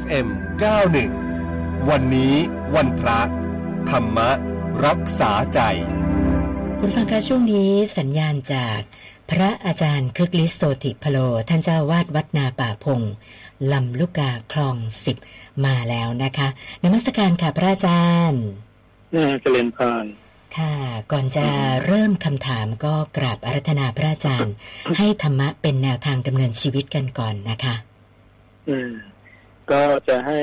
FM 91 วันนี้วันพระ ธรรมรักษาใจ คุณฟังคะช่วงนี้สัญญาณจากพระอาจารย์คึกฤทธิ์โสติพโล ท่านเจ้าวาดวัดนาป่าพงลำลูกกาคลองสิบมาแล้วนะคะนมัสการค่ะพระอาจารย์เจริญพรค่ะ ก่อนจะเริ่มคำถามก็กราบอารัธนาพระอาจารย์ ให้ธรรมะเป็นแนวทางดำเนินชีวิตกันก่อนนะคะ อืม ก็จะให้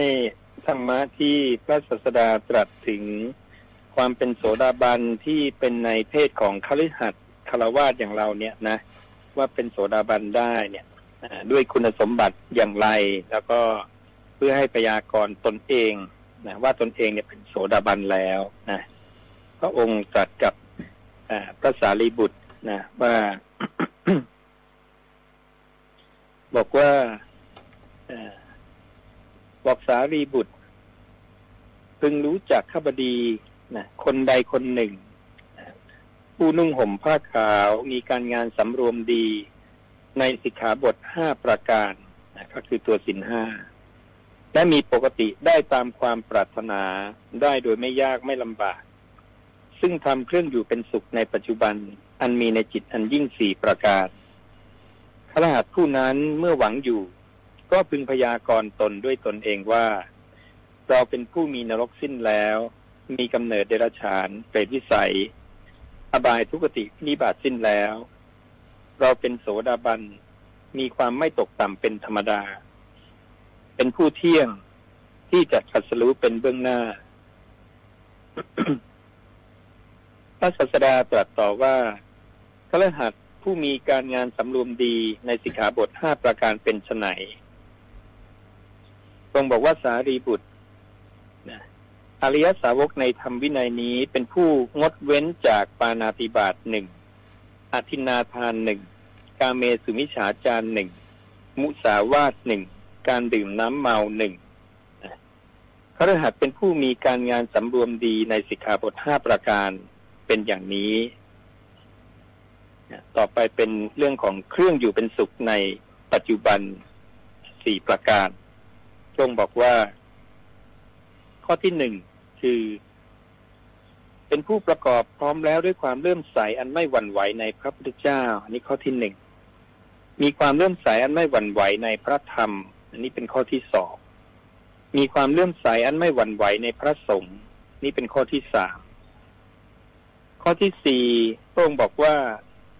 ธรรมะที่พระศาสดาตรัสถึงความเป็นโสดาบันที่เป็นในเพศของคฤหัสถ์คารวาสอย่างเราเนี่ยนะ ว่าเป็นโสดาบันได้เนี่ยด้วยคุณสมบัติอย่างไร แล้วก็เพื่อให้พยากรตนเองนะว่าตนเองเนี่ยเป็นโสดาบันแล้วนะพระองค์ตรัสกับพระสารีบุตรนะว่า บอกว่า บอกสารีบุตร พึงรู้จักข้าบดีนะคนใดคนหนึ่ง ผู้นุ่งห่มผ้าขาวมีการงานสำรวมดี ในสิกขาบทห้าประการนะก็คือตัวสินห้าและมีปกติได้ตามความปรารถนาได้โดยไม่ยากไม่ลำบาก ซึ่งทำเครื่องอยู่เป็นสุขในปัจจุบัน อันมีในจิตอันยิ่งสี่ประการขรหัสผู้นั้นเมื่อหวังอยู่ ก็พึงพยากรณ์ตนด้วยตนเองว่า เราเป็นผู้มีนรกสิ้นแล้ว มีกำเนิดเดรัจฉานเปรตวิสัย อบายทุกตินิบาตสิ้นแล้ว เราเป็นโสดาบัน มีความไม่ตกต่ำเป็นธรรมดา เป็นผู้เที่ยงที่จะขัดสรู้เป็นเบื้องหน้าพระศาสดาตรัสต่อว่าพระรหัสผู้มีการงานสำรวมดีในสิกขาบทห้าประการเป็นไน รงบอกว่าสารีบุตรอริยสาวกในธรรมวินัยนี้เป็นผู้งดเว้นจากปานาติบาตหนึ่งอธินาทานหนึ่งกาเมสุมิฉาจารหนึ่งมุสาวาทหนึ่งการดื่มน้ำเมาหนึ่งพระรหัสเป็นผู้มีการงานสำรวมดีในสิกขาบทห้าประการเป็นอย่างนี้ ต่อไปเป็นเรื่องของเครื่องอยู่เป็นสุขในปัจจุบันสี่ประการ ทรงบอกว่า ข้อที่หนึ่งคือ เป็นผู้ประกอบพร้อมแล้วด้วยความเลื่อมใสอันไม่หวั่นไหวในพระพุทธเจ้า อันนี้ข้อที่หนึ่งมีความเลื่อมใสอันไม่หวั่นไหวในพระธรรม อันนี้เป็นข้อที่สองมีความเลื่อมใสอันไม่หวั่นไหวในพระสงฆ์นี่เป็นข้อที่สามข้อที่สี่พระองค์บอกว่า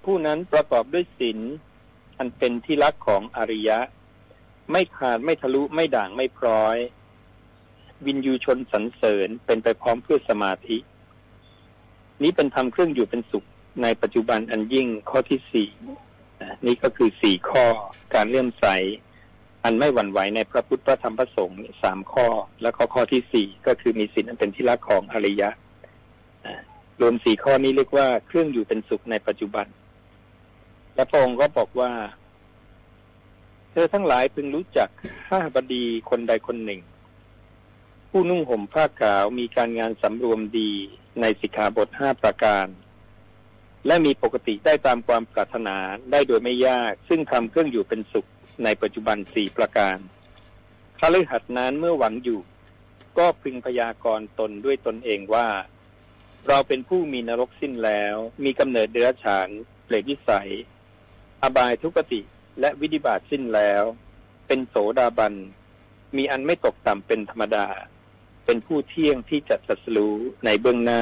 ผู้นั้นประกอบด้วยศีลอันเป็นที่รักของอริยะ ไม่ขาดไม่ทะลุไม่ด่างไม่พร้อย วินยูชนสรรเสริญเป็นไปพร้อมเพื่อสมาธิ นี้เป็นธรรมเครื่องอยู่เป็นสุขในปัจจุบันอันยิ่งข้อที่สี่นี่ก็คือสี่ข้อการเลื่อมใส อันไม่หวั่นไหวในพระพุทธพระธรรมพระสงฆ์สามข้อ และข้อข้อที่สี่ก็คือมีศีลอันเป็นที่รักของอริยะรวมสี่ข้อนี้เรียกว่าเครื่องอยู่เป็นสุขในปัจจุบัน และพระองค์ก็บอกว่า ธอทั้งหลายพึงรู้จักข้าบดีคนใดคนหนึ่ง ผู้นุ่งห่มผ้าขาวมีการงานสำรวมดีในสิกขาบทห้าประการ และมีปกติได้ตามความปรารถนาได้โดยไม่ยาก ซึ่งทำเครื่องอยู่เป็นสุขในปัจจุบันสี่ประการคฤหัสนั้นเมื่อหวังอยู่ ก็พึงพยากรณ์ตนด้วยตนเองว่า เราเป็นผู้มีนรกสิ้นแล้ว มีกำเนิดเดือฉานเปรตวิสัย อบายทุกติ และวิธิบาตสิ้นแล้ว เป็นโสดาบัน มีอันไม่ตกต่ำเป็นธรรมดา เป็นผู้เที่ยงที่จะสัสรู้ในเบื้องหน้า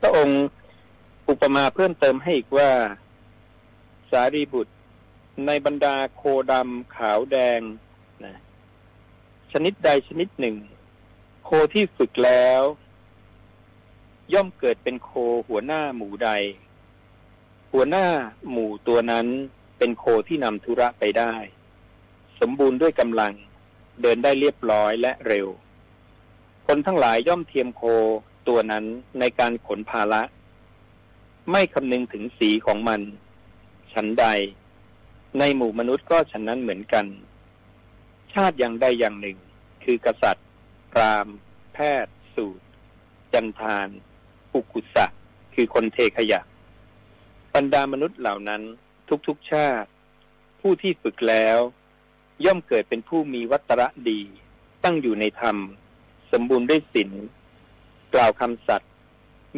พระองค์อุปมาเพิ่มเติมให้อีกว่า สารีบุตรในบรรดาโคดำขาวแดงนะชนิดใดชนิดหนึ่ง โคที่ฝึกแล้ว ย่อมเกิดเป็นโคหัวหน้าหมู่ใด หัวหน้าหมู่ตัวนั้นเป็นโคที่นำธุระไปได้ สมบูรณ์ด้วยกำลัง เดินได้เรียบร้อยและเร็ว คนทั้งหลายย่อมเทียมโคตัวนั้นในการขนภาระ ไม่คำนึงถึงสีของมัน ฉันใด ในหมู่มนุษย์ก็ฉะนั้นเหมือนกัน ชาติอย่างใดอย่างหนึ่ง คือกษัตริย์พรามแพทย์ สูตร จันทานอุกุสะคือคนเทขยะ รรดามนุษย์เหล่านั้นทุกๆชาติ ผู้ที่ฝึกแล้ว ย่อมเกิดเป็นผู้มีวัตระดี ตั้งอยู่ในธรรม สมบูรณ์ด้วยศีลกล่าวคำสัตย์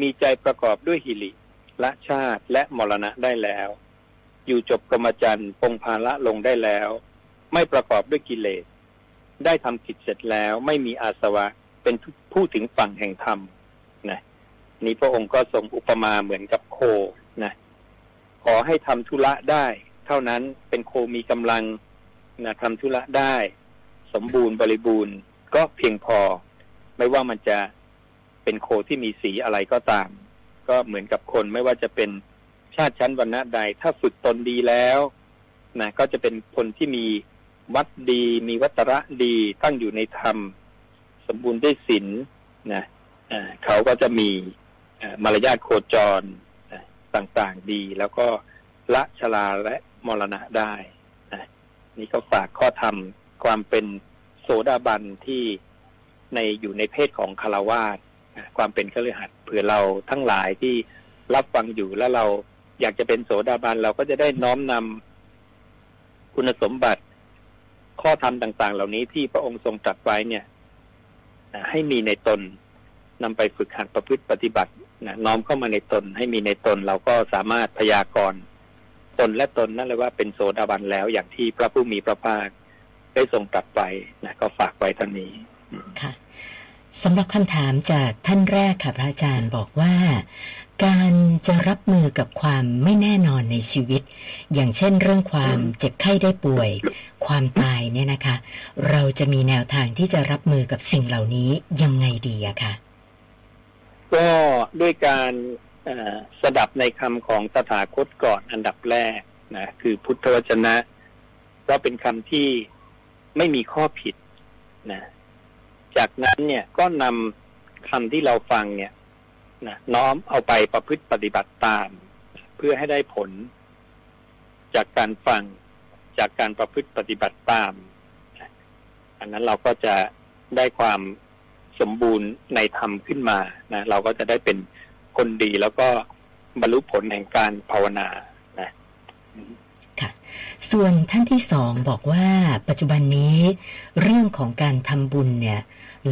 มีใจประกอบด้วยหิริละชาติและมรณะได้แล้ว อยู่จบกรรมจันทร์ปงภาละลงได้แล้ว ไม่ประกอบด้วยกิเลส ได้ทำกิจเสร็จแล้วไม่มีอาสวะเป็นผู้ถึงฝั่งแห่งธรรมนะนี่พระองค์ก็ทรงอุปมาเหมือนกับโค ขอให้ทำธุระได้ เท่านั้นเป็นโคมีกำลังนะทำธุระได้ สมบูรณ์บริบูรณ์ก็เพียงพอ ไม่ว่ามันจะเป็นโคที่มีสีอะไรก็ตาม ก็เหมือนกับคนไม่ว่าจะเป็นชาติชั้นวรรณะใด ถ้าฝึกตนดีแล้วนะก็จะเป็นคนที่มีวัดดี มีวัตระดีตั้งอยู่ในธรรม สมบูรณ์ด้วยศีลนะเขาก็จะมีมารยาทโคจร ต่างๆดี แล้วก็ละชลาและมรณะได้นี่ก็ฝากข้อธรรมความเป็นโสดาบันที่ในอยู่ในเพศของคารวาสความเป็นเครือขัดเผื่อเราทั้งหลายที่รับฟังอยู่แล้วเราอยากจะเป็นโสดาบันเราก็จะได้น้อมนำคุณสมบัติข้อธรรมต่าง ๆ เหล่านี้ที่พระองค์ทรงตรัสไว้เนี่ยให้มีในตน นำไปฝึกหัดประพฤติปฏิบัตินะน้อมเข้ามาในตนให้มีในตนเราก็สามารถพยากรณ์ตนและตนนั่นเลยว่าเป็นโสดาบันแล้วอย่างที่พระผู้มีพระภาคได้ทรงตรัสไปนะก็ฝากไว้ท่านนี้ค่ะสำหรับคำถามจากท่านแรกค่ะพระอาจารย์บอกว่า การจะรับมือกับความไม่แน่นอนในชีวิต อย่างเช่นเรื่องความเจ็บไข้ได้ป่วย ความตายเนี่ยนะคะ เราจะมีแนวทางที่จะรับมือกับสิ่งเหล่านี้ยังไงดีอะค่ะ ก็ด้วยการสดับในคำของตถาคตก่อนอันดับแรกนะคือพุทธวจนะก็เป็นคำที่ไม่มีข้อผิดนะจากนั้นเนี่ยก็นำคำที่เราฟังเนี่ยนะน้อมเอาไปประพฤติปฏิบัติตาม เพื่อให้ได้ผล จากการฟังจากการประพฤติปฏิบัติตาม อันนั้นเราก็จะได้ความ สมบูรณ์ในธรรมขึ้นมานะเราก็จะได้เป็นคนดีแล้วก็บรรลุผลแห่งการภาวนานะค่ะส่วนท่านที่สองบอกว่าปัจจุบันนี้ เรื่องของการทำบุญเนี่ย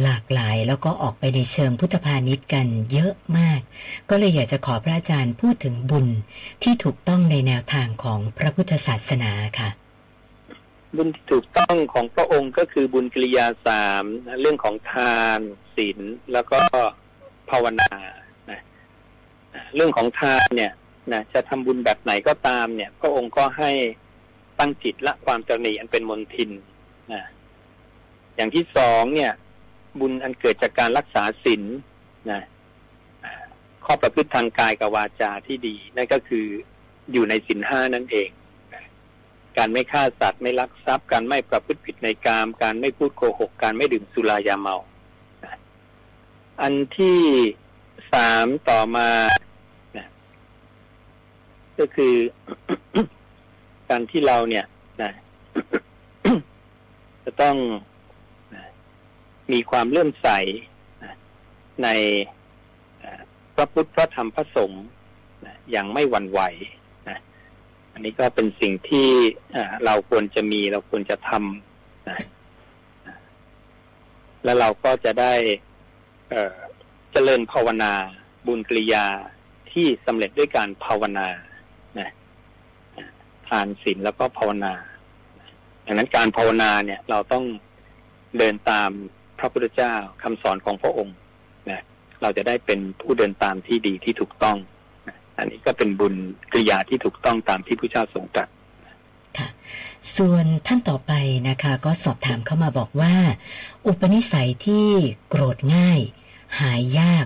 หลากหลายแล้วก็ออกไปในเชิงพุทธพาณิชย์กันเยอะมาก ก็เลยอยากจะขอพระอาจารย์พูดถึงบุญที่ถูกต้องในแนวทางของพระพุทธศาสนาค่ะ บุญที่ถูกต้องของพระองค์ก็คือบุญกิริยาสามเรื่องของทานศีลแล้วก็ภาวนานะเรื่องของทานเนี่ยนะจะทำบุญแบบไหนก็ตามเนี่ย พระองค์ก็ให้ตั้งจิตละความตรณีอันเป็นมนทินนะอย่างที่สองเนี่ย บุญอันเกิดจากการรักษาศีลนะข้อประพฤติทางกายกับวาจาที่ดี นั่นก็คืออยู่ในศีลห้านั่นเอง การไม่ฆ่าสัตว์ไม่ลักทรัพย์ การไม่ประพฤติผิดในกาม การไม่พูดโกหก การไม่ดื่มสุรายาเมา อันที่สามต่อมาก็คือการที่เราเนี่ยนะจะต้องมีความเลื่อมใสในพระพุทธพระธรรมพระสงฆ์อย่างไม่หวั่นไหว อันนี้ก็เป็นสิ่งที่เราควรจะมีเราควรจะทำแล้วเราก็จะได้เจริญภาวนา บุญกิริยาที่สำเร็จด้วยการภาวนานะทานศีลแล้วก็ภาวนาดังนั้นการภาวนาเนี่ย เราต้องเดินตามพระพุทธเจ้าคำสอนของพระองค์นะเราจะได้เป็นผู้เดินตามที่ดีที่ถูกต้อง อันนี้ก็เป็นบุญกริยาที่ถูกต้องตามที่พระเจ้าทรงตรัสค่ะ ส่วนท่านต่อไปนะคะ ก็สอบถามเข้ามาบอกว่า อุปนิสัยที่โกรธง่าย หายยาก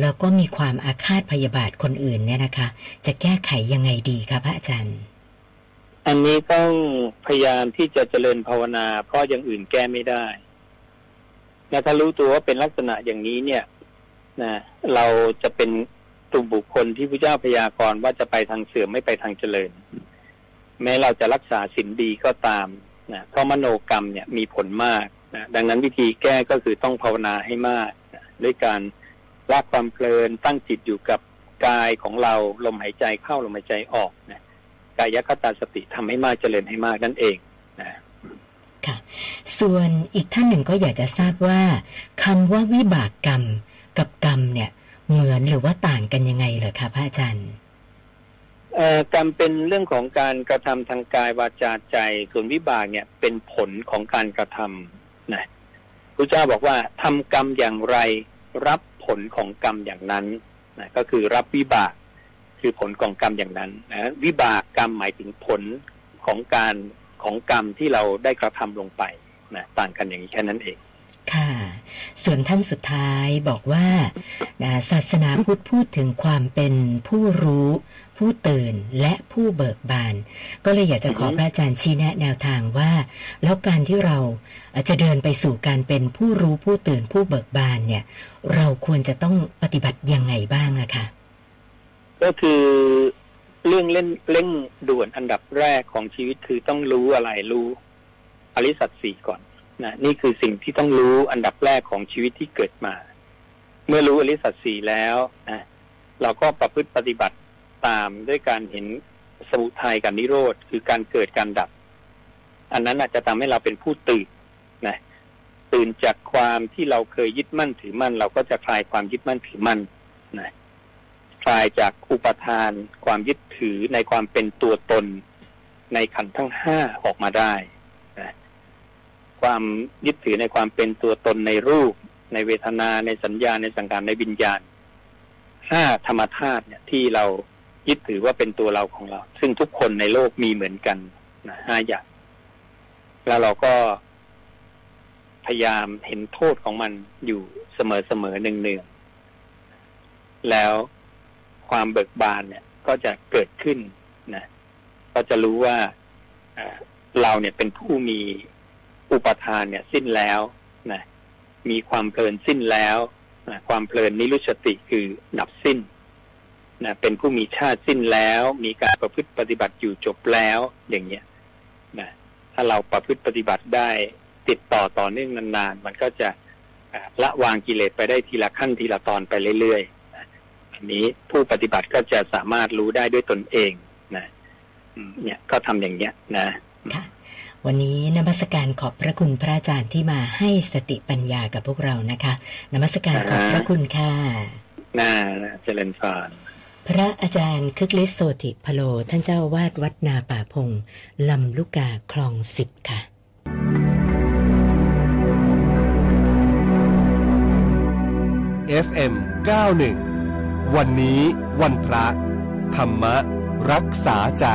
แล้วก็มีความอาฆาตพยาบาทคนอื่นเนี่ยนะคะ จะแก้ไขยังไงดีคะพระอาจารย์ อันนี้ต้องพยายามที่จะเจริญภาวนา เพราะอย่างอื่นแก้ไม่ได้นะถ้ารู้ตัวว่าเป็นลักษณะอย่างนี้เนี่ยนะเราจะเป็น กลุ่มบุคคลที่พระเจ้าพยากรณ์ว่าจะไปทางเสื่อมไม่ไปทางเจริญ แม้เราจะรักษาสินดีก็ตามนะเพราะมโนกรรมเนี่ยมีผลมากนะดังนั้นวิธีแก้ก็คือต้องภาวนาให้มากนะด้วยการละความเพลินตั้งจิตอยู่กับกายของเราลมหายใจเข้าลมหายใจออกนะกายคตาสติทำให้มากเจริญให้มากนั่นเองนะค่ะ ส่วนอีกท่านหนึ่งก็อยากจะทราบว่าคำว่าวิบากกรรมกับกรรมเนี่ย เหมือนหรือว่าต่างกันยังไงเหรอคะพระอาจารย์เอ่อกรรมเป็นเรื่องของการกระทำทางกายวาจาใจ ส่วนวิบากเนี่ยเป็นผลของการกระทำนะพระเจ้าบอกว่าทำกรรมอย่างไร รับผลของกรรมอย่างนั้นนะก็คือรับวิบากคือผลของกรรมอย่างนั้นนะวิบากกรรมหมายถึงผลของการของกรรมที่เราได้กระทำลงไปนะต่างกันอย่างนี้แค่นั้นเอง ค่ะ ส่วนท่านสุดท้ายบอกว่าศาสนาพุทธพูดถึงความเป็นผู้รู้ ผู้ตื่นและผู้เบิกบาน ก็เลยอยากจะขอพระอาจารย์ชี้แนะแนวทางว่า แล้วการที่เราจจะเดินไปสู่การเป็นผู้รู้ผู้ตื่นผู้เบิกบานเนี่ย เราควรจะต้องปฏิบัติยังไงบ้างอะคะก็คือเรื่องเล่นเร่งด่วนอันดับแรกของชีวิตคือต้องรู้อะไรรู้อริสัตสีก่อน นะนี่คือสิ่งที่ต้องรู้อันดับแรกของชีวิตที่เกิดมา เมื่อรู้อริสัตสีแล้วนะเราก็ประพฤติปฏิบัติตามด้วยการเห็นสมุทัยกับนิโรธคือการเกิดการดับ อันนั้นอาจจะทำให้เราเป็นผู้ตื่นนะตื่นจากความที่เราเคยยึดมั่นถือมั่น เราก็จะคลายความยึดมั่นถือมั่นนะคลายจากอุปทาน ความยึดถือในความเป็นตัวตน ในขันทั้งห้าออกมาได้ ความยึดถือในความเป็นตัวตนในรูป ในเวทนาในสัญญาในสังขารในวิญญาณห้าธรรมธาตุเนี่ยที่เรายึดถือว่าเป็นตัวเราของเรา ซึ่งทุกคนในโลกมีเหมือนกันนะห้าอย่างแล้วเราก็พยายามเห็นโทษของมันอยู่เสมอๆเนืองๆแล้วความเบิกบานเนี่ย ก็จะเกิดขึ้นนะก็จะรู้ว่าเราเนี่ยเป็นผู้มี อุปทานเนี่ยสิ้นแล้วนะมีความเพลินสิ้นแล้วนะความเพลินนิรุชติคือดับสิ้นนะเป็นผู้มีชาติสิ้นแล้ว มีการประพฤติปฏิบัติอยู่จบแล้วอย่างเงี้ยนะถ้าเราประพฤติปฏิบัติได้ติดต่อต่อเนื่องนานๆ มันก็จะละวางกิเลสไปได้ทีละขั้นทีละตอนไปเรื่อยๆอันนี้ผู้ปฏิบัติก็จะสามารถรู้ได้ด้วยตนเองนะเนี่ยก็ทำอย่างเนี้ยนะ วันนี้นมัสการขอบพระคุณพระอาจารย์ที่มาให้สติปัญญากับพวกเรานะคะ นมัสการขอบพระคุณค่ะน่าเจริญพรพระอาจารย์คึกฤทธิ์โสติพโล ท่านเจ้าอาวาดวัดนาป่าพง ลำลูกกาคลองสิบค่ะ FM 91 วันนี้วันพระ ธรรมรักษาใจ